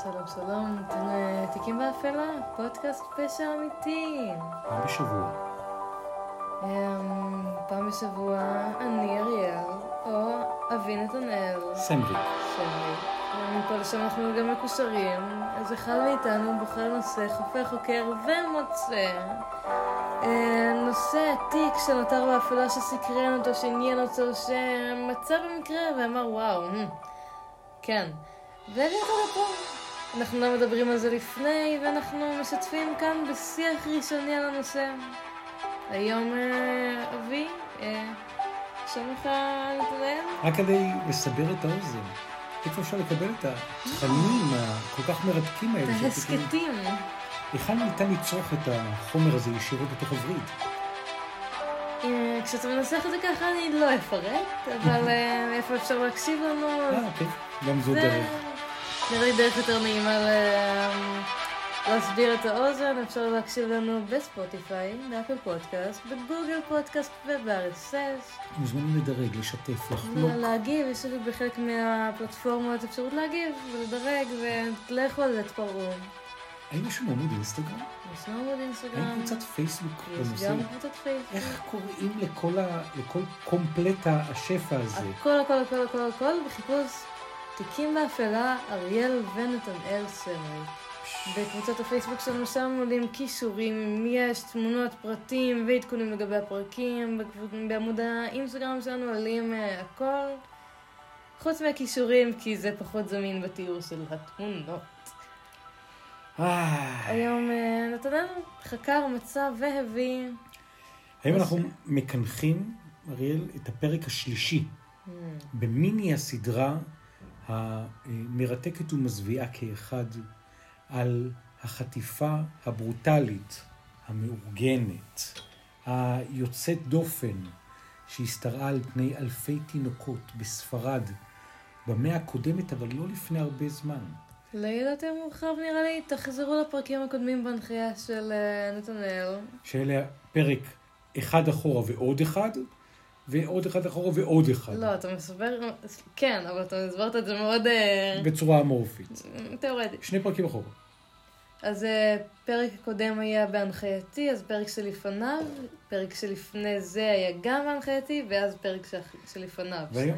שלום שלום, אתם אה, תיקים באפלה, פודקאסט פשע אמיתי. פעם בשבוע. אמ, פעם בשבוע אני אריאל, או אבי נתנאל. סמריק. שלי. ומפה לשם אנחנו גם מקושרים, אז אחד מאיתנו בוחר נושא, חופר חוקר ומוצא. אה, נושא עתיק שנותר באפלה שסקרן אותו, שעניין אותו, שמצא במקרה ואמר וואו, כן. והביא אותו לפה. אנחנו לא מדברים על זה לפני, ואנחנו משתפים כאן בשיח ראשוני על הנושא. היום, אה, אבי, אה, שלום לך נתנאל. רק כדי לסבר את האוזן, איפה אפשר לקבל את התכנים הכל כך מרתקים האלה? את? ההסכתים. היכן ניתן לצרוך את החומר הזה ישירות בתוך הווריד? אה, כשאתה מנסח את זה ככה אני לא אפרט, אבל איפה אפשר להקשיב לנו? אה, אוקיי. גם זו דרך. נראה לי דרך יותר נעימה ל- להסביר את האוזן, אפשר להקשיב לנו בספוטיפיי, באפל פודקאסט, בגוגל פודקאסט וב-RSS. מוזמנים לדרג, לשתף, לחלוק. להגיב, יש לי בחלק מהפלטפורמות אפשרות להגיב ולדרג, ולכו על זה, תפרעו. האם יש לנו עמוד אינסטגרם? יש לנו האם אינסטגרם, קבוצת פייסבוק יש בנושא? גם קבוצת פייסבוק. איך קוראים לכל ה- לכל קומפלט השפע הזה? הכל הכל הכל הכל הכל בחיפוש תיקים באפלה, אריאל ונתנאל סמריק. בקבוצת הפייסבוק שלנו שם עולים כישורים, אם יש תמונות, פרטים ועדכונים לגבי הפרקים. בעמוד האינסטגרם שלנו עולים uh, הכל. חוץ מהכישורים, כי זה פחות זמין בתיאור של התמונות. אה, היום uh, נתנאל חקר, מצא והביא... היום אנחנו מקנחים, אריאל, את הפרק השלישי Hmm, במיני הסדרה המרתקת ומזוויעה כאחד על החטיפה הברוטלית, המאורגנת, היוצאת דופן, שהשתרעה על פני אלפי תינוקות בספרד במאה הקודמת, אבל לא לפני הרבה זמן. לידע יותר מורחב נראה לי, תחזרו לפרקים הקודמים בהנחיה של uh, נתנאל. שאלה פרק אחד אחורה ועוד אחד, ועוד אחד אחורה ועוד אחד. לא, אתה מסבר, כן, אבל אתה הסברת את זה מאוד אה, בצורה אמורפית. תיאורטי. שני פרקים אחורה. אז אה, פרק הקודם היה בהנחייתי, אז פרק שלפניו, פרק שלפני זה היה גם בהנחייתי, ואז פרק של- שלפניו. והיום.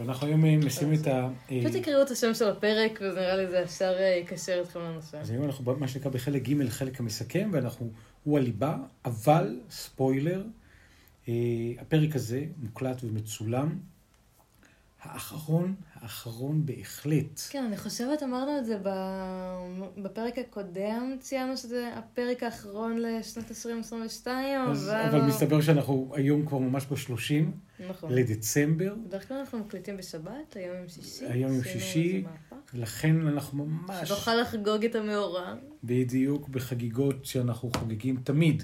אנחנו היום אה, נשים את ה... פשוט תקראו את השם של הפרק, ונראה לי זה ישר יקשר אתכם לנושא. אז היום אנחנו מה שנקרא בחלק ג', חלק המסכם, ואנחנו, הוא הליבה, אבל, ספוילר, הפרק הזה מוקלט ומצולם. האחרון, האחרון בהחלט. כן, אני חושבת, אמרנו את זה בפרק הקודם, ציינו שזה הפרק האחרון לשנת 2022, אז, אבל... אבל מסתבר שאנחנו היום כבר ממש ב-30 נכון. לדצמבר, בדרך כלל אנחנו מקליטים בשבת, היום יום שישי. היום יום עשינו שישי. ולכן אנחנו ממש שנוכל לחגוג את המאורע. בדיוק בחגיגות שאנחנו חוגגים תמיד,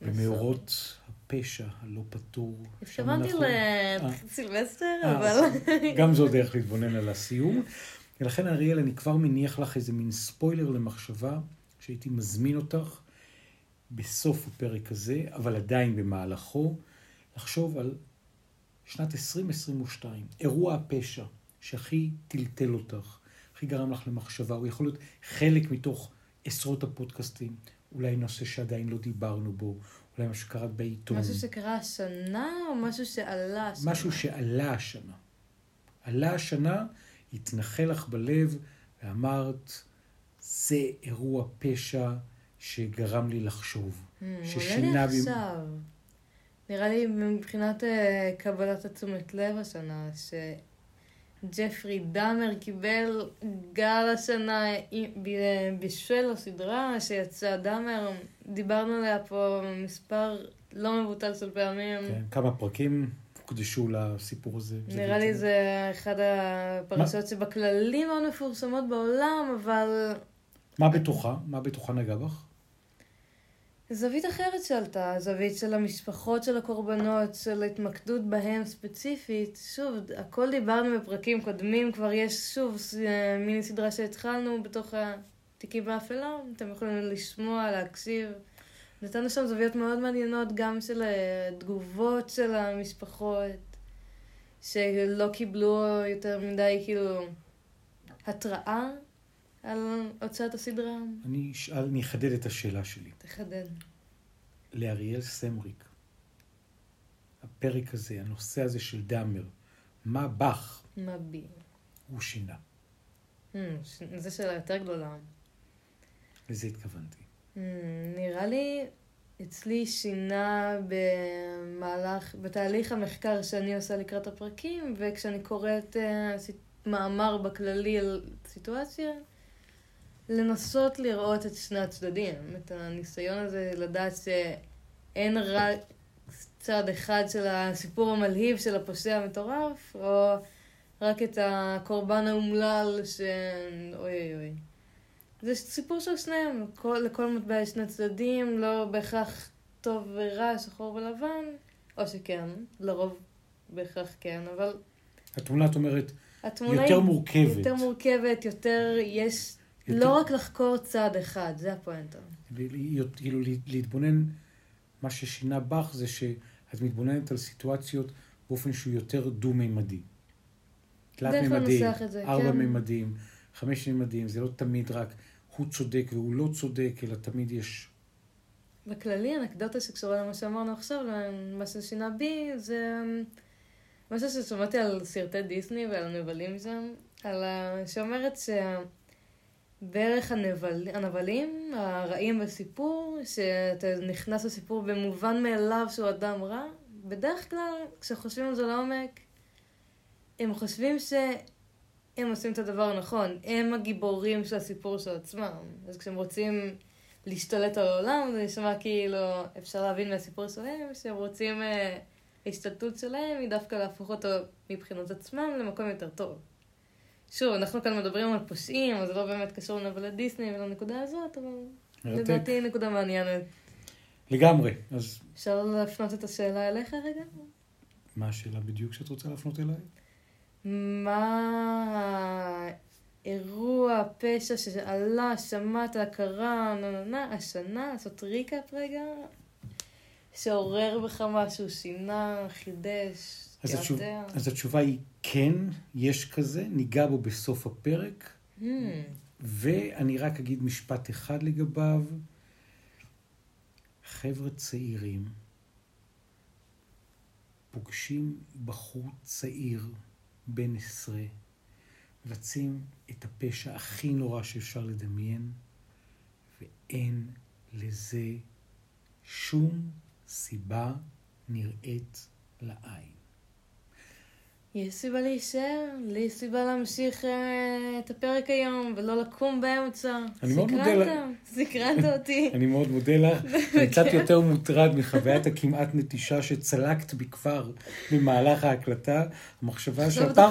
נכון. במאורות הפשע הלא פתור. התכוונתי לסילבסטר, אה, אבל... גם זו דרך להתבונן על הסיום. ולכן, אריאל, אני כבר מניח לך איזה מין ספוילר למחשבה, שהייתי מזמין אותך בסוף הפרק הזה, אבל עדיין במהלכו, לחשוב על שנת 2022, אירוע הפשע שהכי טלטל אותך, הכי גרם לך למחשבה, הוא יכול להיות חלק מתוך עשרות הפודקאסטים, אולי נושא שעדיין לא דיברנו בו, אולי משהו שקראת בעיתון. משהו שקרה השנה, או משהו שעלה השנה? משהו שעלה השנה. עלה השנה, התנחל לך בלב, ואמרת, זה אירוע פשע שגרם לי לחשוב. לי ששינה בי- עכשיו. נראה לי מבחינת אה, קבלת התשומת לב השנה, שג'פרי דאמר קיבל גל השנה בשל הסדרה שיצאה דאמר. דיברנו עליה פה מספר לא מבוטל של פעמים. כן, כמה פרקים הוקדשו לסיפור הזה. נראה לי זה אחד הפרשות שבכללי מאוד מפורסמות בעולם, אבל מה בתוכה? מה בתוכה נגע בך? זווית אחרת שעלתה, זווית של המשפחות של הקורבנות, של התמקדות בהם ספציפית. שוב, הכל דיברנו בפרקים קודמים, כבר יש שוב ס- מיני סדרה שהתחלנו בתוך התיקים באפלה, אתם יכולים לשמוע, להקשיב. נתנו שם זוויות מאוד מעניינות, גם של התגובות של המשפחות, שלא קיבלו יותר מדי כאילו התראה על הוצאת הסדרה? אני אשאל, אני אחדד את השאלה שלי. תחדד. לאריאל סמריק, הפרק הזה, הנושא הזה של דאמר, מה באך מה בי? הוא שינה? Hmm, ש- זו שאלה יותר גדולה. לזה התכוונתי. Hmm, נראה לי אצלי שינה במהלך, בתהליך המחקר שאני עושה לקראת הפרקים, וכשאני קוראת uh, סיט- מאמר בכללי על סיטואציה, לנסות לראות את שני הצדדים. את הניסיון הזה לדעת שאין רק צד אחד של הסיפור המלהיב של הפושע המטורף, או רק את הקורבן האומלל ש... אוי אוי אוי. זה סיפור של שניהם, כל, לכל מטבע יש שני צדדים, לא בהכרח טוב ורע, שחור ולבן, או שכן, לרוב בהכרח כן, אבל התמונה, את אומרת, התמונה יותר היא מורכבת. יותר מורכבת, יותר יש, יותר- לא רק לחקור צד אחד, זה הפואנטה. כאילו לה- להתבונן, מה ששינה בך זה שאת מתבוננת על סיטואציות באופן שהוא יותר דו-מימדי. תלת-מימדי, זה, כן. ארבע-מימדים, חמש-מימדים, זה לא תמיד רק הוא צודק והוא לא צודק, אלא תמיד יש... בכללי, אנקדוטה שקשורה למה שאמרנו עכשיו, למה ששינה בי, זה משהו ששמעתי על סרטי דיסני ועל הנבלים שם, על. שאומרת שבערך הנבל... הנבלים הרעים בסיפור, שאתה נכנס לסיפור במובן מאליו שהוא אדם רע, בדרך כלל, כשחושבים על זה לעומק, הם חושבים שהם עושים את הדבר הנכון, הם הגיבורים של הסיפור של עצמם. אז כשהם רוצים להשתלט על העולם, זה נשמע כאילו, אפשר להבין מהסיפור שלהם, שהם רוצים, אה, ההשתלטות שלהם היא דווקא להפוך אותו מבחינת עצמם למקום יותר טוב. שוב, אנחנו כאן מדברים על פושעים, אז זה לא באמת קשור לנבלי דיסני ולנקודה הזאת, אבל מרתק. לדעתי נקודה מעניינת. לגמרי. אז אפשר להפנות את השאלה אליך רגע? מה השאלה בדיוק שאת רוצה להפנות אליי? מה האירוע, הפשע שעלה, שמעת, קרה, נה נה נה, השנה, לעשות ריקאפ רגע, שעורר בך משהו, שינה, חידש, אז, התשוב... אז התשובה היא כן, יש כזה, ניגע בו בסוף הפרק, Hmm, ואני רק אגיד משפט אחד לגביו. חבר'ה צעירים פוגשים בחור צעיר, בן עשרה, מבצעים את הפשע הכי נורא שאפשר לדמיין, ואין לזה שום סיבה נראית לעין. יש סיבה להישאר, לי יש סיבה להמשיך אה, את הפרק היום ולא לקום באמצע. אני מאוד מודה לך. סקרנת אותי. אני מאוד מודה לך. אני קצת יותר מוטרד מחוויית הכמעט נטישה שצלקת בי כבר במהלך ההקלטה. המחשבה עכשיו אתה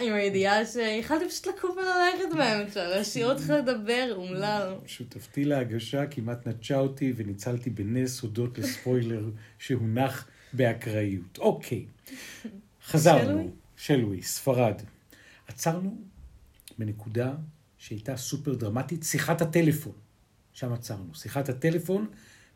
עם הידיעה שיכלתי פשוט לקום וללכת באמצע, להשאיר אותך לדבר, אומלל. שותפתי להגשה כמעט נטשה אותי וניצלתי בנס הודות לספוילר שהונח באקראיות. אוקיי, חזרנו. שלוי? ספרד. עצרנו בנקודה שהייתה סופר דרמטית, שיחת הטלפון. שם עצרנו. שיחת הטלפון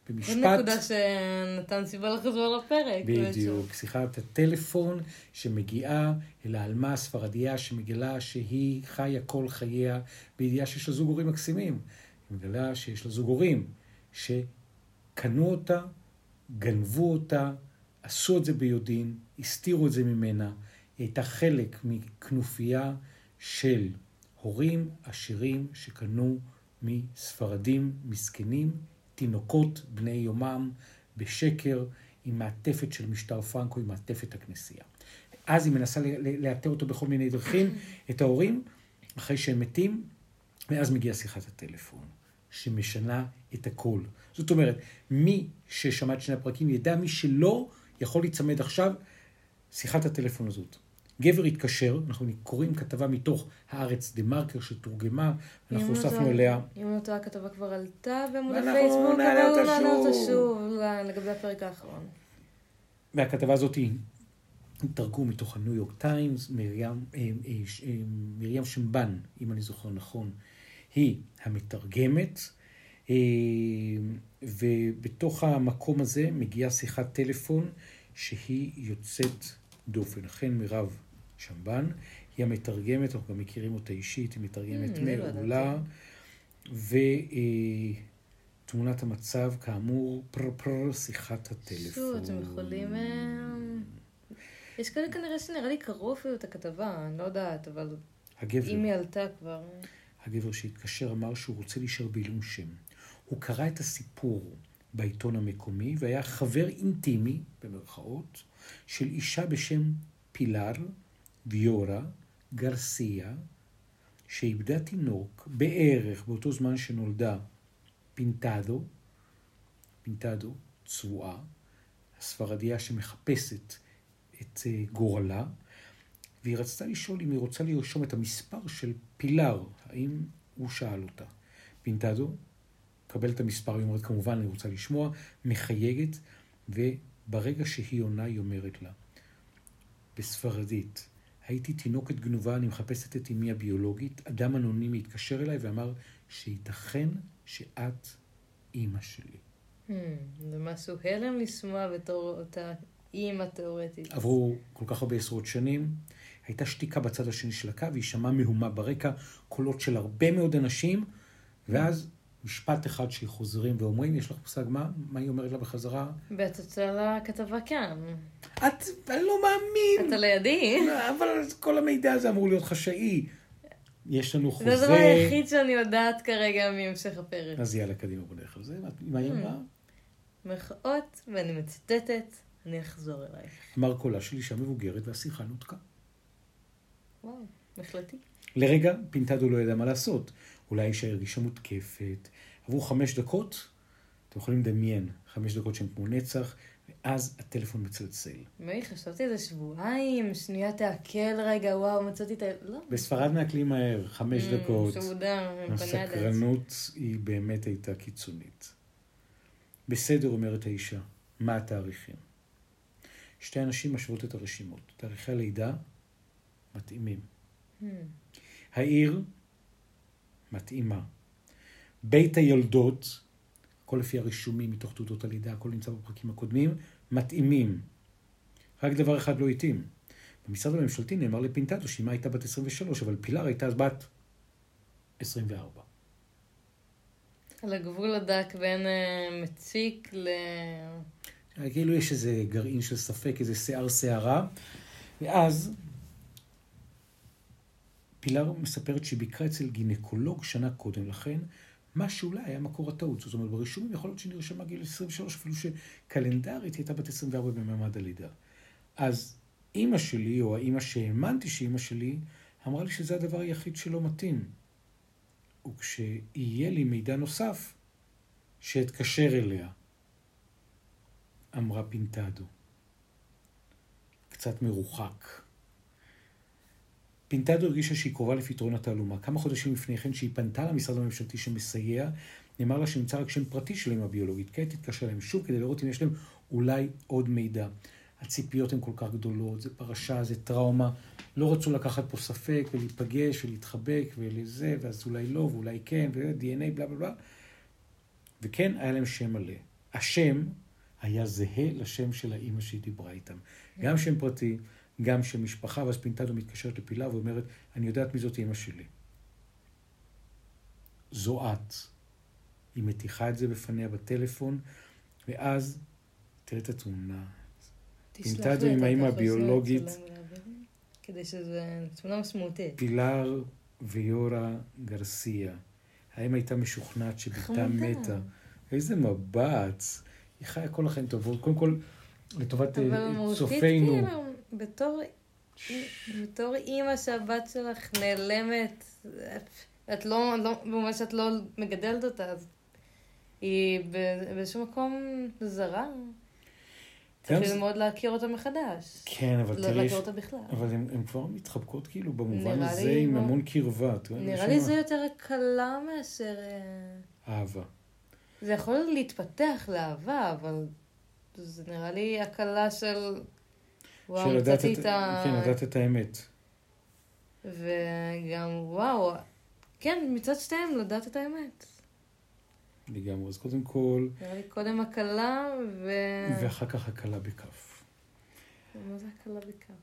זו במשפט... נקודה שנתן סיבה לחזור לפרק. בדיוק, שיחת הטלפון שמגיעה אל העלמה הספרדיה שמגלה שהיא חיה כל חייה בידיעה שיש לה זוג הורים מקסימים. היא מגלה שיש לה זוג הורים שקנו אותה, גנבו אותה, עשו את זה ביודעין, הסתירו את זה ממנה. היא הייתה חלק מכנופיה של הורים עשירים שקנו מספרדים מסכנים, תינוקות בני יומם, בשקר, עם מעטפת של משטר פרנקו, עם מעטפת הכנסייה. אז היא מנסה לאתר אותו בכל מיני דרכים, את ההורים, אחרי שהם מתים, ואז מגיעה שיחת הטלפון, שמשנה את הכל. זאת אומרת, מי ששמע את שני הפרקים ידע, מי שלא יכול להיצמד עכשיו, שיחת הטלפון הזאת. גבר התקשר, אנחנו קוראים כתבה מתוך הארץ דה מרקר שתורגמה, אנחנו לא הוספנו אליה אם לא טועה, הכתבה כבר עלתה בעמוד הפייסבוק, אבל אותה נעלה אותה שוב. שוב ל- לגבי הפרק האחרון. והכתבה הזאת היא תרגום מתוך הניו יורק טיימס, מרים, אה, אה, אה, שמבן, אם אני זוכר נכון, היא המתרגמת, אה, ובתוך המקום הזה מגיעה שיחת טלפון שהיא יוצאת דופן. אכן מירב שמבן היא המתרגמת, אנחנו גם מכירים אותה אישית, היא מתרגמת Mm, אני לא מעולה. ותמונת המצב, כאמור, פר פר שיחת הטלפון. אתם יכולים... אה, יש כאלה כנראה שנראה לי קראו אפילו את הכתבה, אני לא יודעת, אבל הגבר, אם היא עלתה כבר... הגבר שהתקשר אמר שהוא רוצה להישאר בעילום שם. הוא קרא את הסיפור בעיתון המקומי והיה חבר אינטימי, במרכאות, של אישה בשם פילר ויורה גרסיה, שאיבדה תינוק בערך באותו זמן שנולדה פינטדו, פינטדו, צבועה, הספרדיה שמחפשת את אה, גורלה, והיא רצתה לשאול אם היא רוצה לרשום את המספר של פילר, האם הוא שאל אותה. פינטדו, מקבל את המספר, היא אומרת כמובן אני רוצה לשמוע, מחייגת, וברגע שהיא עונה היא אומרת לה, בספרדית, הייתי תינוקת גנובה, אני מחפשת את אמי הביולוגית, אדם אנונימי התקשר אליי ואמר שייתכן שאת אימא שלי. Hmm, זה משהו הלם לשמוע בתור אותה אימא תיאורטית. עברו כל כך הרבה עשרות שנים, הייתה שתיקה בצד השני של הקו, היא שמעה מהומה ברקע, קולות של הרבה מאוד אנשים, ואז משפט אחד שחוזרים ואומרים, יש לך מושג מה? מה היא אומרת לה בחזרה? בהצצה לכתבה כאן. את, אני לא מאמין. אתה לידי? אבל כל המידע הזה אמור להיות חשאי. יש לנו זה הדבר חוזה. היחיד שאני יודעת כרגע מהמשך הפרק. אז יאללה, קדימה, בוא נלך על זה. מה היא אמרה? מירכאות, ואני מצטטת, אני אחזור אלייך. אמר קולה של אישה מבוגרת והשיחה נותקה. וואו, החלטי. לרגע פינטדו לא ידע מה לעשות. אולי האישה הרגישה מותקפת. עברו חמש דקות, אתם יכולים לדמיין, חמש דקות שהן כמו נצח, ואז הטלפון מצלצל. מי, חשבתי איזה שבועיים, שנייה תעכל רגע, וואו, מצאתי את ה... לא. בספרד מעכלים מהר, חמש Mm, דקות. פנדס. הסקרנות היא באמת הייתה קיצונית. בסדר, אומרת האישה, מה התאריכים? שתי אנשים משוות את הרשימות. תאריכי הלידה מתאימים. Hmm. העיר מתאימה. בית היולדות, הכל לפי הרישומים מתוך תעודות הלידה, הכל נמצא בפרקים הקודמים, מתאימים. רק דבר אחד לא התאים. במשרד הממשלתי נאמר לפינטטו שאמה הייתה בת 23, אבל פילר הייתה אז בת 24. על הגבול הדק בין אה, מציק ל... כאילו יש איזה גרעין של ספק, איזה שיער שערה. ואז פילר מספרת שהיא ביקרה אצל גינקולוג שנה קודם לכן, מה שאולי היה מקור הטעות. זאת אומרת, ברישומים יכול להיות שנרשמה גיל 23, אפילו שקלנדרית היא הייתה בת 24 במעמד הלידה. אז אימא שלי, או האימא שהאמנתי שאימא שלי, אמרה לי שזה הדבר היחיד שלא מתאים. וכשיהיה לי מידע נוסף, שאתקשר אליה. אמרה פינטדו. קצת מרוחק. פינטדו הרגישה שהיא קרובה לפתרון התעלומה. כמה חודשים לפני כן, שהיא פנתה למשרד הממשלתי שמסייע, נאמר לה שנמצא רק שם פרטי של אמא ביולוגית. כעת תתקשר להם שוב כדי לראות אם יש להם אולי עוד מידע. הציפיות הן כל כך גדולות, זה פרשה, זה טראומה. לא רצו לקחת פה ספק ולהיפגש ולהתחבק ולזה, ואז אולי לא ואולי כן, ו-DNA בלה בלה בלה. וכן, היה להם שם מלא. השם היה זהה לשם של האימא שהיא דיברה איתם. גם שם פרטי, גם שם משפחה, ואז פינטדו מתקשרת לפילה ואומרת, אני יודעת מי זאת אימא שלי. זו את. היא מתיחה את זה בפניה בטלפון, ואז, תראה את התמונה. פינטדו עם הכרטיס הביולוגית. כדי שזה תמונה משמעותית. פילר ויורה גרסיה. האם הייתה משוכנעת שבתה. מתה? איזה מבט. היא חיה כל החיים טובות. קודם כל, לטובת אבל אה, מהותית, צופינו. כאילו, בתור, בתור אימא שהבת שלך נעלמת, את לא, לא, במובן שאת לא מגדלת אותה, אז היא באיזשהו מקום זרה. צריך גם- ללמוד להכיר אותה מחדש. כן, אבל לא תראי, להכיר אותה בכלל. אבל הן כבר מתחבקות כאילו במובן הזה עם מה- המון קרבה. נראה לי זה יותר הקלה מאשר... אה, אהבה. זה יכול להתפתח לאהבה, אבל זה נראה לי הקלה של... וואו, מצאתי את- ה... כן, לדעת את האמת. וגם, וואו, כן, מצד שתיהם לדעת את האמת. לגמרי. אז קודם כל, נראה לי קודם הקלה, ו... ואחר כך הקלה בכף. מה זה הקלה בכף?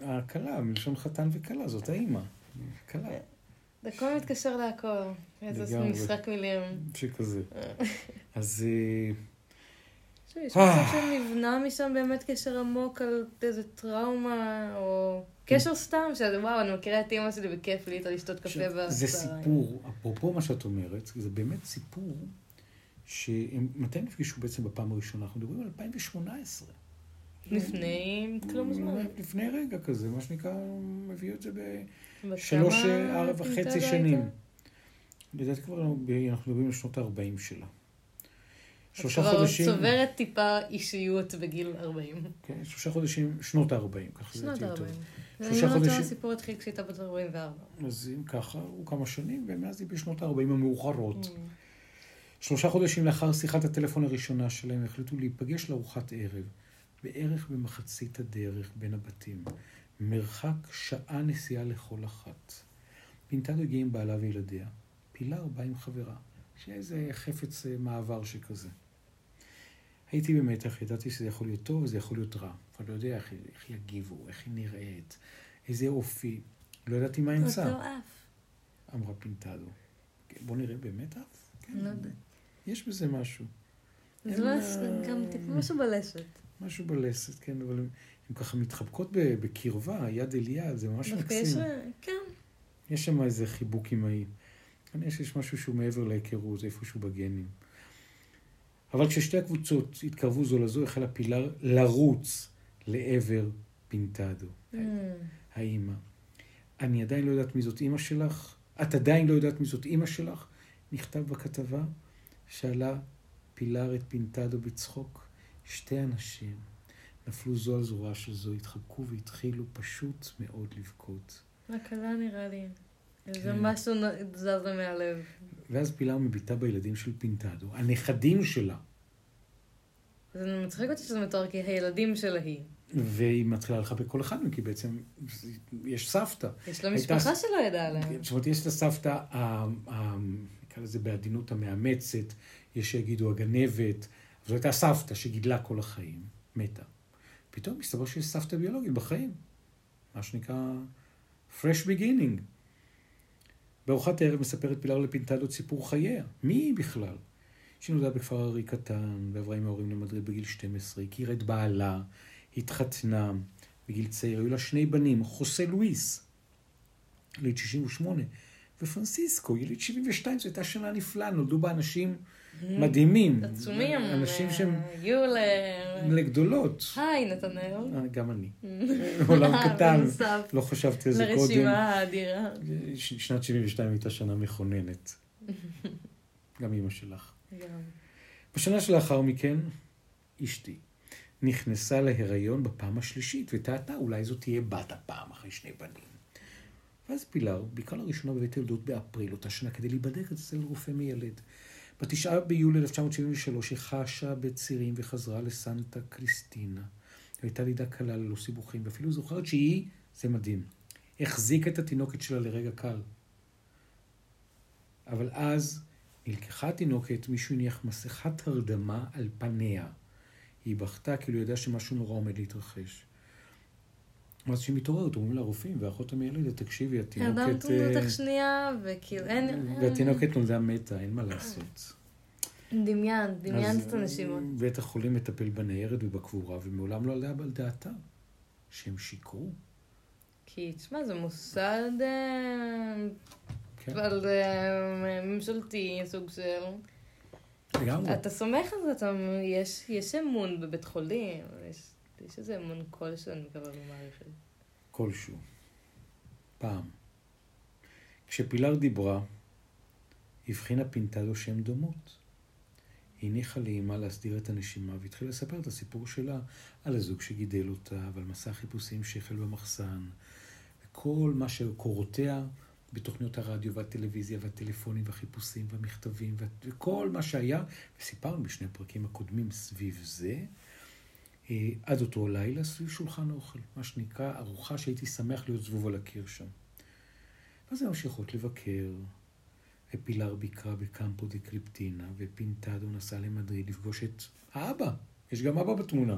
הכלה, מלשון חתן וכלה, זאת האימא. כלה. הכל מתקשר להכל. איזה. משחק מילים. שכזה. אז אה, יש מצב שנבנה משם באמת קשר עמוק על איזה טראומה, או קשר סתם, שזה וואו, אני מכירה את אימא שלי וכיף לי איתה לשתות קפה בצהריים. זה סיפור, אפרופו מה שאת אומרת, זה באמת סיפור שהם, מתי נפגשו בעצם בפעם הראשונה? אנחנו מדברים על 2018. לפני כלום זמן. לפני רגע כזה, מה שנקרא, הביאו את זה בשלוש אה, פינטאדו וחצי? שנים. לדעתי כבר אנחנו מדברים על שנות ה-40 שלה. שלושה כבר חודשים, צוברת טיפה אישיות בגיל 40. כן, שלושה חודשים, שנות ה-40, ככה זה שנות יותר טוב. ה-40. שלושה אומרת חודשים. שהסיפור התחיל כשהייתה בת 44. אז אם ככה, הוא כמה שנים, ומאז היא בשנות ה-40 המאוחרות. Mm. שלושה חודשים לאחר שיחת הטלפון הראשונה שלהם החליטו להיפגש לארוחת ערב, בערך במחצית הדרך בין הבתים, מרחק שעה נסיעה לכל אחת. פינטדו הגיעה עם בעלה וילדיה, פילר באה עם חברה, שאיזה חפץ אה, מעבר שכזה. הייתי במתח, ידעתי שזה יכול להיות טוב וזה יכול להיות רע. אבל לא יודע איך, איך יגיבו, איך היא נראית, איזה אופי. לא ידעתי מה אמצא, אותו אף. אמרה פינטדו. כן, בוא נראה באמת אף? כן, לא יודעת. יש בזה משהו. זה לא יש- אה, גם משהו בלשת. משהו בלסת, כן, אבל הן ככה מתחבקות בקרבה, יד אל יד, זה ממש. מקסים. כן. יש שם איזה חיבוק אמאי. כנראה שיש משהו שהוא מעבר להיכרות, איפשהו בגנים. אבל כששתי הקבוצות התקרבו זו לזו, החלה פילר לרוץ לעבר פינטדו, Mm. האימא. אני עדיין לא יודעת מי זאת אימא שלך, את עדיין לא יודעת מי זאת אימא שלך, נכתב בכתבה, שאלה פילר את פינטדו בצחוק. שתי אנשים נפלו זו על זרועה של זו, התחבקו והתחילו פשוט מאוד לבכות. הקלה נראה לי. איזה כן. משהו זז לה מהלב. ואז פילר מביטה בילדים של פינטדו, הנכדים שלה, זה מצחיק אותי שזה מתואר כי הילדים שלה היא. והיא מתחילה לחבק כל אחד מהם, כי בעצם יש סבתא. יש לה הייתה- משפחה שלא ידעה עליה. זאת אומרת, יש את הסבתא, ה- ה- נקרא לזה בעדינות המאמצת, יש שיגידו הגנבת, זו הייתה סבתא שגידלה כל החיים, מתה. פתאום מסתבר שיש סבתא ביולוגית בחיים, מה שנקרא fresh beginning. בארוחת הערב מספרת פילר לפינטדו את סיפור חייה. מי היא בכלל? שנולדה בכפר ארי קטן, ועברה עם ההורים למדריד בגיל 12, הכירה את בעלה, התחתנה בגיל צעיר, היו לה שני בנים, חוסה לואיס, יליד 68, ופרנסיסקו, יליד 72, זו הייתה שנה נפלאה, נולדו בה אנשים מדהימים. עצומים. אנשים שהם אה, יולר. לגדולות. היי, נתנאל. אה, גם אני. עולם קטן, בנוסף לא חשבתי על זה קודם. לרשימה האדירה. שנת 72 הייתה שנה מכוננת. גם אימא שלך. גם. בשנה שלאחר מכן, אשתי נכנסה להיריון בפעם השלישית, וטעתה אולי זאת תהיה בת הפעם אחרי שני בנים. ואז פילר ביקרה לראשונה בבית יולדות באפריל אותה שנה כדי להיבדק אצל רופא מיילד. בתשעה ביולי 1973 היא חשה בצירים וחזרה לסנטה קריסטינה. הייתה לידה קלה ללא סיבוכים, ואפילו זוכרת שהיא, זה מדהים, החזיקה את התינוקת שלה לרגע קל. אבל אז נלקחה התינוקת, מישהו הניח מסכת הרדמה על פניה. היא בכתה כאילו ידעה שמשהו נורא עומד להתרחש. ואז כשהיא מתעוררת, אומרים לה הרופאים והאחות המיילדת, תקשיבי, התינוקת... הרדמת אה, אותך שנייה, וכאילו אין... אין- והתינוקת נולדה מתה, אין מה לעשות. דמיין, דמיינת את הנשימה. אה, בית החולים מטפל בניירת ובקבורה, ומעולם לא עלה על דעתה שהם שיקרו. כי, תשמע, זה מוסד אה, כן, אה, ממשלתי, סוג של... לגמרי. אתה סומך על זה, יש אמון בבית חולים, יש, יש איזה אמון כלשהו, אני מקווה במערכת. כלשהו. פעם. כשפילר דיברה, הבחינה פינטדו שהן דומות. היא הניחה לאימה להסדיר את הנשימה והתחילה לספר את הסיפור שלה על הזוג שגידל אותה ועל מסע החיפושים שהחל במחסן וכל מה שקורותיה בתוכניות הרדיו והטלוויזיה והטלפונים והחיפושים והמכתבים וה- וכל מה שהיה, וסיפרנו בשני הפרקים הקודמים סביב זה, עד אותו לילה סביב שולחן האוכל, מה שנקרא ארוחה שהייתי שמח להיות זבוב על הקיר שם. ואז הן ממשיכות לבקר, ופילר ביקרה בקמפו דה קריפטינה, ופינטדו נסע למדריד לפגוש את האבא, יש גם אבא בתמונה,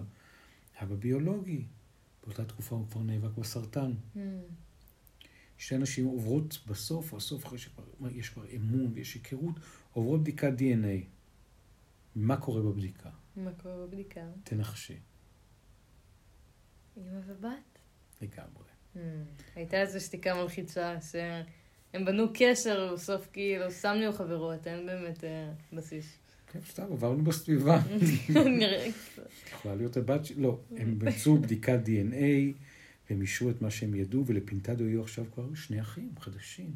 אבא ביולוגי, באותה תקופה הוא כבר נאבק בסרטן. Mm. שתי נשים עוברות בסוף, או הסוף, אחרי שיש כבר אמון ויש היכרות, עוברות בדיקת DNA. מה קורה בבדיקה? מה קורה בבדיקה? תנחשי. אמא ובת? לגמרי. Mm. הייתה איזו שתיקה מלחיצה, שהם בנו קשר, בסוף כאילו, סמלי או חברות, אין באמת אה, בסיס. כן, סתם, עברנו בסביבה. נראה יכולה להיות הבת שלי, לא, הם ביצעו בדיקת DNA, והם אישרו את מה שהם ידעו, ולפינטדו היו עכשיו כבר שני אחים חדשים.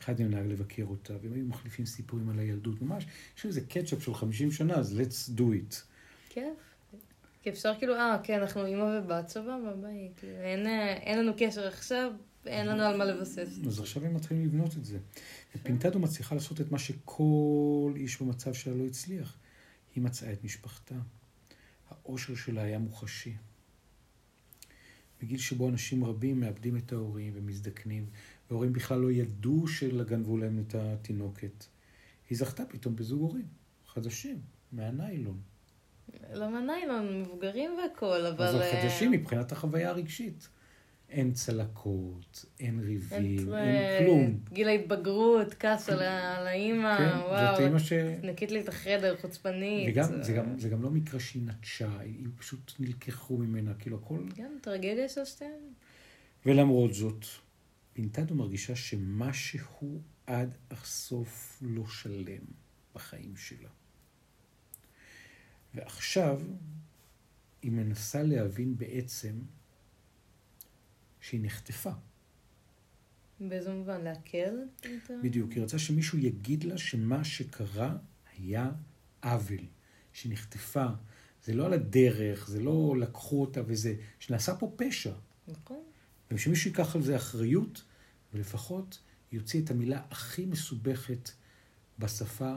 אחד מהם נהג לבקר אותה, והם היו מחליפים סיפורים על הילדות, ממש, יש איזה קטשופ של 50 שנה, אז let's do it. כיף. כי אפשר כאילו, אה, כן, אנחנו אימא ובת, סבבה, ביי. כאילו, אין, אה, אין לנו קשר עכשיו, אין לנו על מה לבסס. אז עכשיו הם מתחילים לבנות את זה. ופינטדו מצליחה לעשות את מה שכל איש במצב שלה לא הצליח. היא מצאה את משפחתה. האושר שלה היה מוחשי. בגיל שבו אנשים רבים מאבדים את ההורים ומזדקנים, וההורים בכלל לא ידעו שלגנבו להם את התינוקת. היא זכתה פתאום בזוג הורים חדשים, מהניילון. לא מהניילון, מבוגרים והכול, אבל... אבל אה, חדשים מבחינת החוויה הרגשית. אין צלקות, אין ריבים, אין כלום. גיל ההתבגרות, כעס על האימא, כן, זאת אימא וואו, ש... נקית לי את החדר, חוצפנית. וגם, זה גם, זה גם לא מקרה שהיא נטשה, היא פשוט נלקחו ממנה, כאילו הכל... גם טרגדיה של שתיהן. ולמרות זאת, פינטדו מרגישה שמשהו עד הסוף לא שלם בחיים שלה. ועכשיו היא מנסה להבין בעצם שהיא נחטפה. באיזה מובן? להקל? בדיוק, היא רצה שמישהו יגיד לה שמה שקרה היה עוול, שהיא נחטפה. זה לא על הדרך, זה לא לקחו אותה וזה, שנעשה פה פשע. נכון. ושמישהו ייקח על זה אחריות, ולפחות יוציא את המילה הכי מסובכת בשפה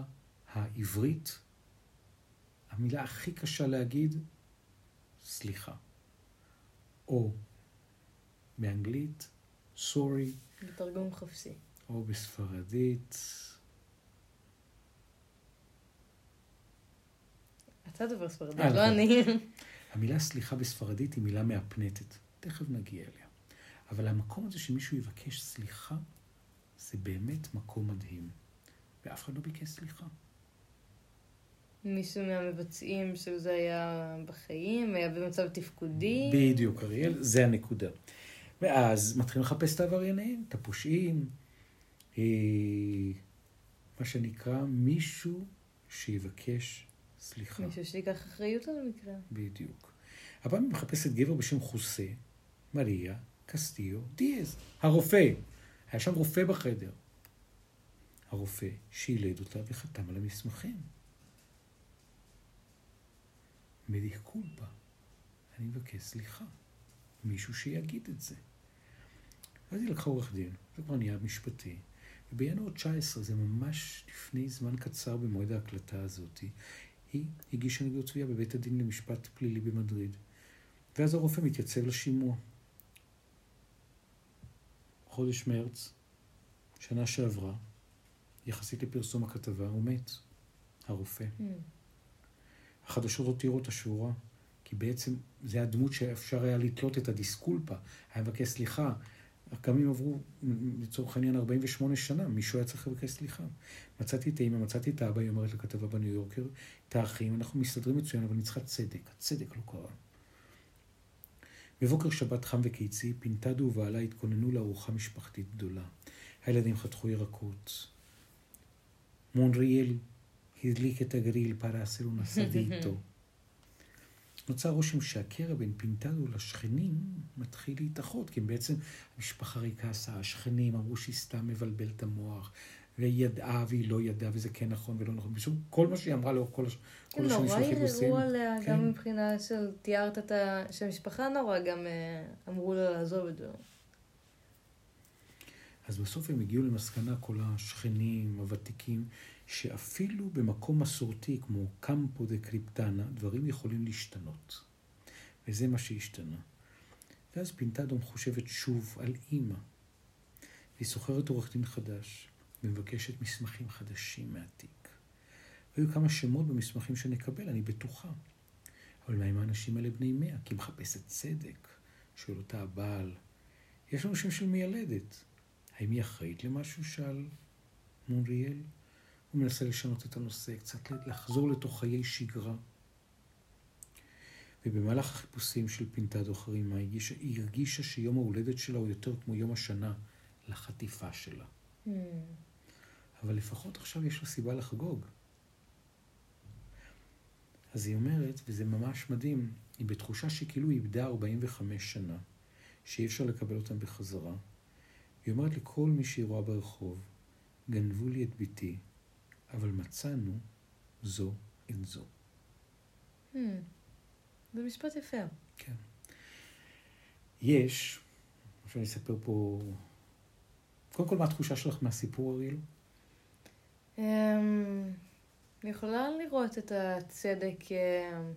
העברית, המילה הכי קשה להגיד, סליחה. או באנגלית, sorry, בתרגום חפשי. או בספרדית, אתה דובר ספרדית, אה, לא נכון. אני. המילה סליחה בספרדית היא מילה מהפנטת. תכף נגיע אליה. אבל המקום הזה שמישהו יבקש סליחה, זה באמת מקום מדהים. ואף אחד לא ביקש סליחה. מישהו מהמבצעים של זה היה בחיים, היה במצב תפקודי. בדיוק, אריאל, זה הנקודה. ואז מתחילים לחפש את העבריינים, את הפושעים, אה, מה שנקרא מישהו שיבקש סליחה. מישהו שיקח אחריות על המקרה. בדיוק. הפעם היא מחפשת גבר בשם חוסה, מריה, קסטיו, דיאז, הרופא. היה שם רופא בחדר. הרופא שילד אותה וחתם על המסמכים. מדיח קולפה. אני מבקש סליחה. מישהו שיגיד את זה. ואז היא לקחה עורך דין, זה כבר נהיה משפטי. ובינואר 19, זה ממש לפני זמן קצר במועד ההקלטה הזאת, היא הגישה נגדו תביעה בבית הדין למשפט פלילי במדריד. ואז הרופא מתייצב לשימוע. חודש מרץ, שנה שעברה, יחסית לפרסום הכתבה, הוא מת, הרופא. Hmm. החדשות הותירו את השורה, כי בעצם זה הדמות שאפשר היה לתלות את הדיסקולפה, היה מבקש סליחה. אם עברו, לצורך העניין, 48 שנה, מישהו היה צריך לבקש סליחה. מצאתי את האמא, מצאתי את האבא, היא אומרת לכתבה בניו יורקר, את האחים, אנחנו מסתדרים מצוין, אבל אני צדק. הצדק לא קרה. בבוקר שבת חם וקיצי, פינטדו ובעלה התכוננו לארוחה משפחתית גדולה. הילדים חתכו ירקות. מונריאל הדליק את הגריל פרסל ונסע איתו. נוצר רושם שהקרע בין פינטדו לשכנים מתחיל להתאחות, כי בעצם, המשפחה ריקה עשה, השכנים אמרו שהיא סתם מבלבלת את המוח, והיא ידעה והיא לא ידעה, וזה כן נכון ולא נכון. פשוט כל מה שהיא אמרה לאורך כל, הש... כל השנים נורא של החיפושים. ערערו עליה, כן. גם מבחינה של, תיארת את ה... שהמשפחה נורא גם אה, אמרו לה לעזוב את זה. אז בסוף הם הגיעו למסקנה, כל השכנים הוותיקים, שאפילו במקום מסורתי כמו קמפו דה קריפטנה, דברים יכולים להשתנות. וזה מה שהשתנה. ואז פינטדו חושבת שוב על אימא. והיא שוכרת עורך דין חדש, ומבקשת מסמכים חדשים מהתיק. והיו כמה שמות במסמכים שנקבל, אני בטוחה. אבל מה אם האנשים האלה בני מאה? כי היא מחפשת צדק. שואל אותה הבעל. יש לנו שם של מיילדת. האם היא אחראית למשהו? שאל מוריאל. הוא מנסה לשנות את הנושא, קצת לחזור לתוך חיי שגרה. ובמהלך החיפושים של פינטדו חרימה, היא הרגישה שיום ההולדת שלה הוא יותר כמו יום השנה לחטיפה שלה. Mm. אבל לפחות עכשיו יש לה סיבה לחגוג. אז היא אומרת, וזה ממש מדהים, היא בתחושה שכאילו איבדה 45 שנה, שאי אפשר לקבל אותם בחזרה. היא אומרת לכל מי שהיא רואה ברחוב, גנבו לי את בתי, אבל מצאנו זו את זו. Hmm. זה משפט יפה. כן. יש, עכשיו אני אספר פה, קודם כל, מה התחושה שלך מהסיפור, אריאל? אמ, אני יכולה לראות את הצדק, אמ,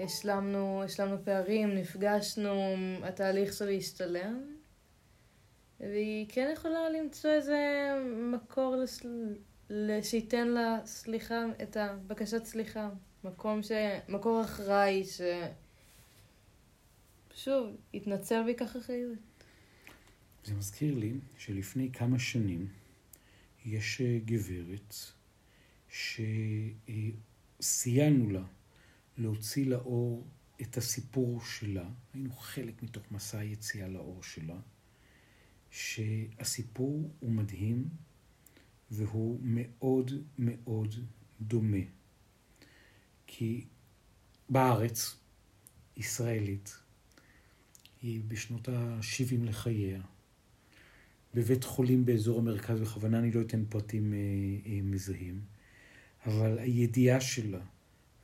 השלמנו, השלמנו פערים, נפגשנו, התהליך שלי השתלם, והיא כן יכולה למצוא איזה מקור לס... שייתן לה סליחה, את הבקשת סליחה. מקום ש... מקור אחראי ש... שוב, יתנצל ויקח אחריות. זה מזכיר לי שלפני כמה שנים יש אה, גברת שסייענו לה להוציא לאור את הסיפור שלה, היינו חלק מתוך מסע היציאה לאור שלה, שהסיפור הוא מדהים והוא מאוד מאוד דומה. כי בארץ, ישראלית, היא בשנות ה-70 לחייה, בבית חולים באזור המרכז, בכוונה אני לא אתן פרטים אה, אה, מזהים, אבל הידיעה שלה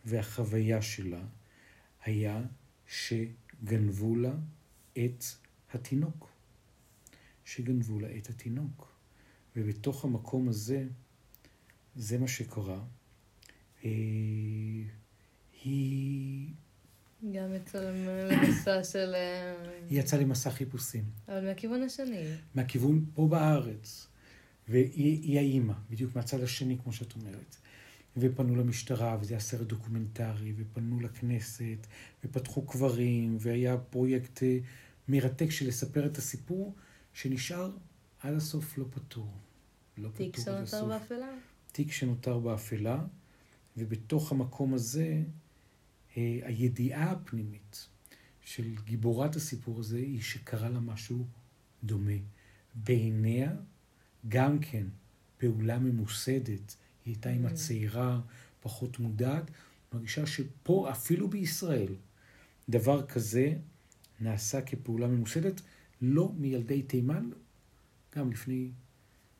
והחוויה שלה היה שגנבו לה את התינוק. שגנבו לה את התינוק. ובתוך המקום הזה, זה מה שקרה. אה, היא... גם יצאה למסע של... אה, היא יצאה למסע חיפושים. אבל מהכיוון השני. מהכיוון פה בארץ. והיא האימא, בדיוק מהצד השני, כמו שאת אומרת. ופנו למשטרה, וזה היה סרט דוקומנטרי, ופנו לכנסת, ופתחו קברים, והיה פרויקט אה, מרתק של לספר את הסיפור, שנשאר עד הסוף לא פתור. לא תיק שנותר באפלה. תיק שנותר באפלה, ובתוך המקום הזה, אה, הידיעה הפנימית של גיבורת הסיפור הזה היא שקרה לה משהו דומה. בעיניה, גם כן, פעולה ממוסדת, היא הייתה עם mm. הצעירה, פחות מודעת, מרגישה שפה, אפילו בישראל, דבר כזה נעשה כפעולה ממוסדת, לא מילדי תימן, גם לפני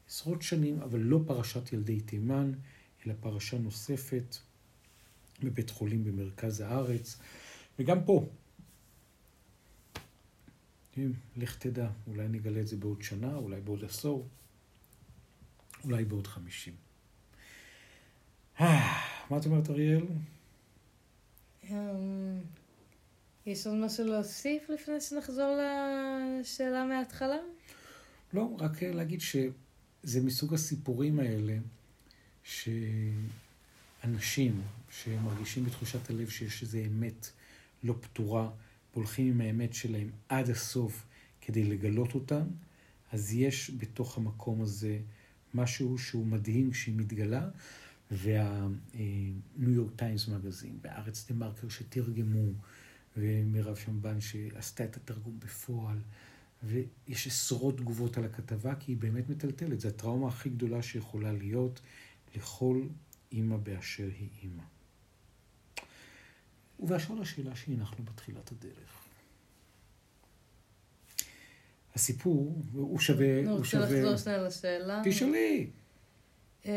עשרות שנים, אבל לא פרשת ילדי תימן, אלא פרשה נוספת בבית חולים במרכז הארץ, וגם פה. לך תדע, אולי נגלה את זה בעוד שנה, אולי בעוד עשור, אולי בעוד חמישים. אה, מה את אומרת, אריאל? אמ, יש עוד משהו להוסיף לפני שנחזור לשאלה מההתחלה? לא, רק להגיד שזה מסוג הסיפורים האלה שאנשים שמרגישים בתחושת הלב שיש איזו אמת לא פתורה, והולכים עם האמת שלהם עד הסוף כדי לגלות אותם, אז יש בתוך המקום הזה משהו שהוא מדהים כשהיא מתגלה, והניו יורק טיימס מגזין, והארץ דה מרקר שתרגמו, ומירב שמבן שעשתה את התרגום בפועל, ויש עשרות תגובות על הכתבה, כי היא באמת מטלטלת. זו הטראומה הכי גדולה שיכולה להיות לכל אימא באשר היא אימא. ובאשר לשאלה שהנחנו בתחילת הדרך. הסיפור, הוא שווה... נו, הוא שווה... לחזור שנייה לשאלה. תשאלי. אמ,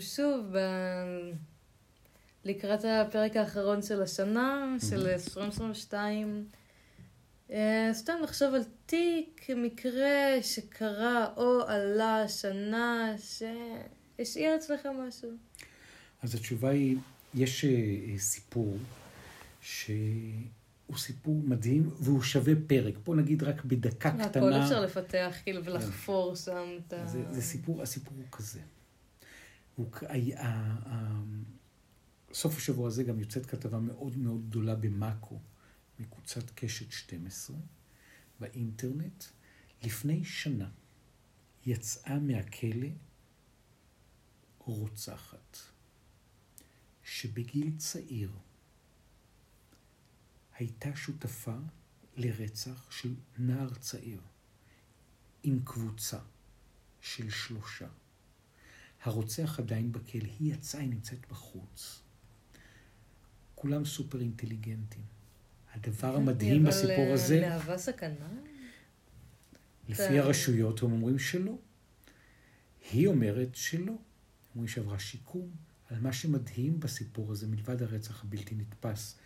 שוב, ב... לקראת הפרק האחרון של השנה, של 2022, אה, סתם לחשוב על תיק, מקרה שקרה או עלה שנה, שהשאיר אצלך משהו. אז התשובה היא, יש אה, סיפור שהוא סיפור מדהים והוא שווה פרק. בוא נגיד רק בדקה קטנה. הכל אפשר לפתח כאילו ולחפור שם את ה... זה, זה סיפור, הסיפור הוא כזה. הוא, סוף השבוע הזה גם יוצאת כתבה מאוד מאוד גדולה במאקו, מקבוצת קשת 12, באינטרנט, לפני שנה יצאה מהכלא רוצחת, שבגיל צעיר הייתה שותפה לרצח של נער צעיר עם קבוצה של שלושה. הרוצח עדיין בכלא, היא יצאה, היא נמצאת בחוץ. כולם סופר אינטליגנטים. הדבר המדהים בסיפור אבל הזה, מהווה סכנה? לפי אתה- הרשויות הם אומרים שלא. היא אומרת שלא. אומרים שעברה שיקום. על מה שמדהים בסיפור הזה, מלבד הרצח הבלתי נתפס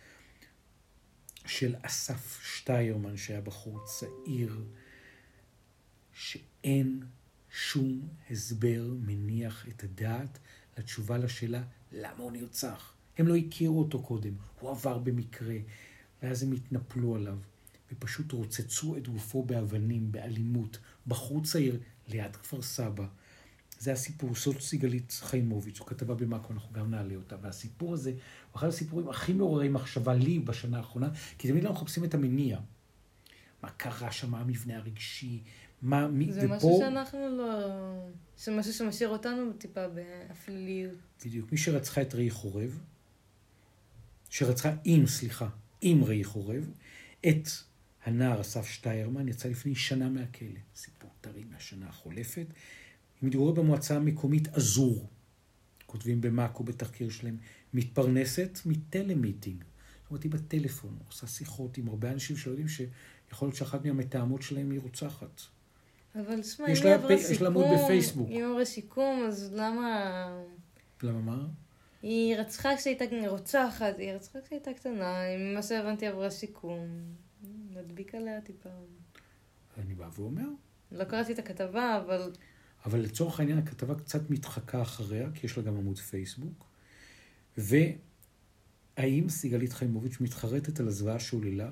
של אסף שטיירמן, שהיה בחור צעיר, שאין שום הסבר מניח את הדעת לתשובה לשאלה למה הוא נרצח. הם לא הכירו אותו קודם, הוא עבר במקרה, ואז הם התנפלו עליו, ופשוט רוצצו את גופו באבנים, באלימות, בחור צעיר ליד כפר סבא. זה הסיפור, זאת סיגלית חיימוביץ', זו כתבה במאקו, אנחנו גם נעלה אותה. והסיפור הזה הוא אחד הסיפורים הכי מעוררי מחשבה לי בשנה האחרונה, כי תמיד אנחנו מחפשים את המניע. מה קרה שם, מה המבנה הרגשי, מה, מי, זה ופה... משהו שאנחנו לא... זה משהו שמשאיר אותנו טיפה באפליליות. בדיוק. מי שרצחה את ראי חורב, שרצחה עם, סליחה, עם ראי חורב, את הנער אסף שטיירמן, יצא לפני שנה מהכלא. סיפור טרי מהשנה החולפת. היא מתגוררת במועצה המקומית עזור. כותבים במאקו בתחקיר שלהם, מתפרנסת מטלמיטינג. זאת אומרת, היא בטלפון, עושה שיחות עם הרבה אנשים שלא יודעים שיכול להיות שאחת מהמתאמות שלהם היא רוצחת. אבל שמע, יש אם היא עברה פי- יש לה עמוד שיקום, בפייסבוק. אם היא עברה שיקום, אז למה... למה מה? היא רצחה כשהייתה רוצחת, היא רצחה כשהייתה קטנה, ממה שהבנתי עברה שיקום. נדביק עליה טיפה. אני בא ואומר. לא קראתי את הכתבה, אבל אבל לצורך העניין הכתבה קצת מתחקה אחריה, כי יש לה גם עמוד פייסבוק. והאם סיגלית חיימוביץ' מתחרטת על הזוועה שהוללה,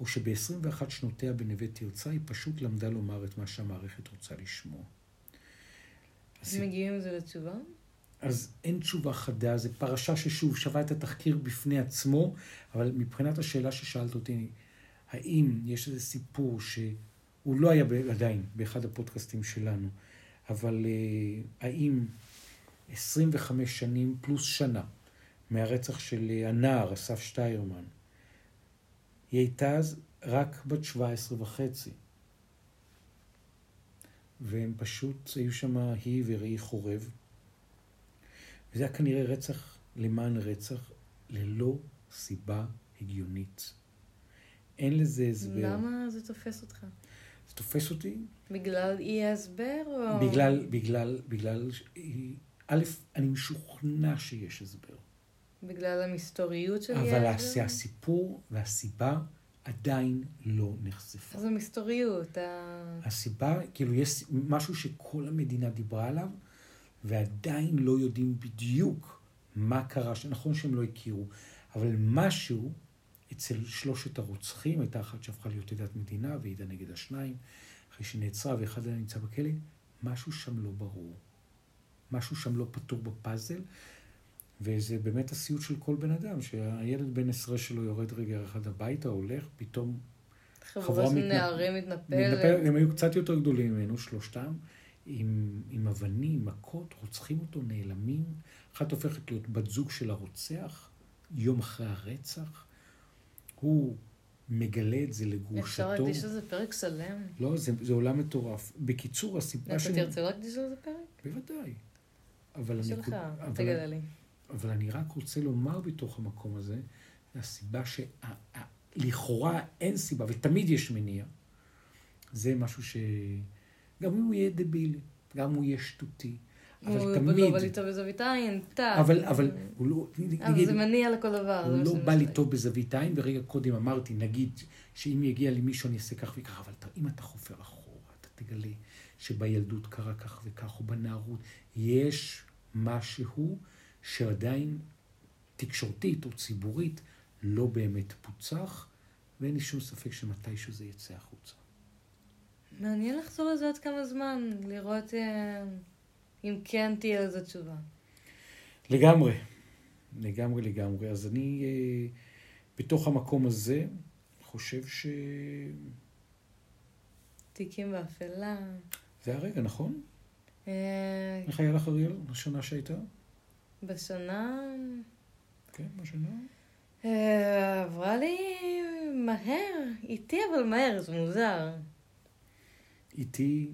או שב-21 שנותיה בנווה תרצה היא פשוט למדה לומר את מה שהמערכת רוצה לשמוע. אז, מגיעים עם זה לתשובה? אז אין תשובה חדה, זו פרשה ששוב שווה את התחקיר בפני עצמו, אבל מבחינת השאלה ששאלת אותי, האם יש איזה סיפור שהוא לא היה עדיין באחד הפודקאסטים שלנו, אבל אה, האם 25 שנים פלוס שנה מהרצח של אה, הנער אסף שטיירמן, היא הייתה אז רק בת 17 וחצי. והם פשוט, היו שם היא וראי חורב. וזה היה כנראה רצח למען רצח, ללא סיבה הגיונית. אין לזה הסבר. למה זה תופס אותך? זה תופס אותי בגלל אי ההסבר או... בגלל, בגלל, בגלל, א', אני משוכנע שיש הסבר. בגלל המסתוריות של אי אבל ההסבר? הס- הסיפור והסיבה עדיין לא נחשפה. אז המסתוריות, ה... הסיבה, כאילו, יש משהו שכל המדינה דיברה עליו, ועדיין לא יודעים בדיוק מה קרה, נכון שהם לא הכירו, אבל משהו אצל שלושת הרוצחים, הייתה אחת שהפכה להיות עדת מדינה, והעידה נגד השניים, אחרי שנעצרה, ואחד היה נמצא בכלא, משהו שם לא ברור. משהו שם לא פתור בפאזל, וזה באמת הסיוט של כל בן אדם, שהילד בן עשרה שלו יורד רגע אחד הביתה, הולך, פתאום חבורה של מתנפ- נערים מתנפלת. מתנפל, הם היו קצת יותר גדולים ממנו, שלושתם, עם, עם אבנים, מכות, רוצחים אותו, נעלמים. אחת הופכת להיות בת זוג של הרוצח, יום אחרי הרצח. הוא מגלה את זה אפשר לגרושתו. להקדיש לזה פרק שלם? לא, זה, זה עולם מטורף. בקיצור, הסיבה אתה תרצה להקדיש לזה פרק? בוודאי. אבל אני... שלך, אבל- תגלה לי. אבל אני רק רוצה לומר בתוך המקום הזה, הסיבה שלכאורה אין סיבה, ותמיד יש מניע, זה משהו ש... גם אם הוא יהיה דבילי, גם אם הוא יהיה שטותי, אבל הוא תמיד... לא בא לטוב בזווית עין, טאק. אבל, אבל הוא לא... אבל זה מניע לכל דבר. הוא לא בא. לי טוב בזווית העין, ורגע קודם אמרתי, נגיד, שאם יגיע לי מישהו אני אעשה כך וכך, אבל אם אתה חופר אחורה, אתה תגלה שבילדות קרה כך וכך, או בנערות, יש משהו שעדיין תקשורתית או ציבורית לא באמת פוצח, ואין לי שום ספק שמתישהו זה יצא החוצה. מעניין לחזור לזה עוד כמה זמן, לראות אה, אם כן תהיה לזה תשובה. לגמרי, לגמרי לגמרי. אז אני, אה, בתוך המקום הזה, חושב ש... תיקים באפלה. זה הרגע, נכון? אה, איך היה לך, אריאל, השנה שהייתה? בשנה... כן, בשנה? עברה לי מהר, איטי אבל מהר, זה מוזר. איתי,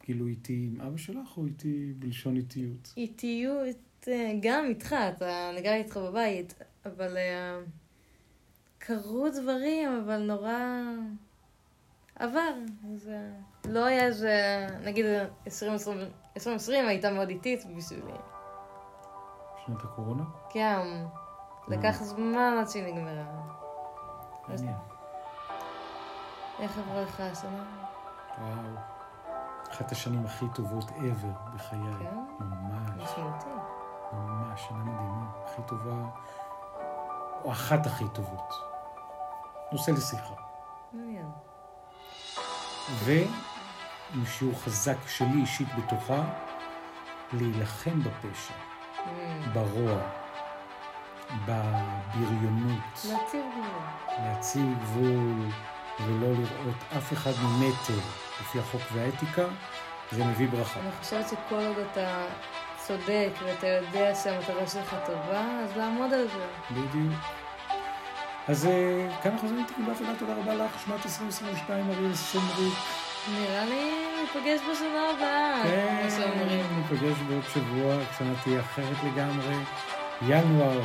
כאילו איתי עם אבא שלך, או איתי בלשון איטיות? איטיות, אה, גם איתך, אתה, גרה איתך בבית, אבל אה, קרו דברים, אבל נורא עבר. זה לא היה איזה, נגיד 2020, 2020 הייתה מאוד איטית בשבילי. שנת הקורונה? כן, לקח זמן עד שהיא נגמרה. מעניין. איך עברה לך השנה? וואו. אחת השנים הכי טובות ever בחיי. כן? ממש, משמעותי. ממש, שנה מדהימה. הכי טובה, או אחת הכי טובות. נושא לשיחה. מעניין. ועם שיעור חזק שלי אישית בתוכה, להילחם בפשע, Mm. ברוע, בבריונות, להציב גבול. להציב גבול ולא לראות אף אחד ממטר לפי החוק והאתיקה, זה מביא ברכה. אני חושבת שכל עוד אתה צודק ואתה יודע שהמטרה שלך טובה, אז לעמוד על זה. בדיוק. אז אה, כאן אנחנו חוזרים לתיקון באפלה, תודה רבה לך, שנת 2022, אריאל סומריק. נראה לי ניפגש בשנה הבאה, כן, כמו שאומרים. ניפגש בעוד שבוע, השנה תהיה אחרת לגמרי. ינואר,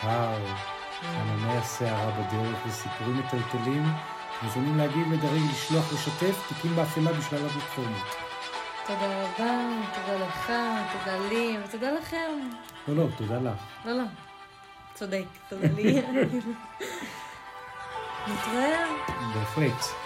קר, ענני הסערה בדרך וסיפורים מטלטלים. מוזמנים להגיב, לדרג, לשלוח, לשתף, תיקים באפלה בשלל הפלטפורמות. תודה רבה, תודה לך, תודה לי, ותודה לכם. לא, לא, תודה לך. לא, לא. צודק, תודה לי. נתראה. בהחלט.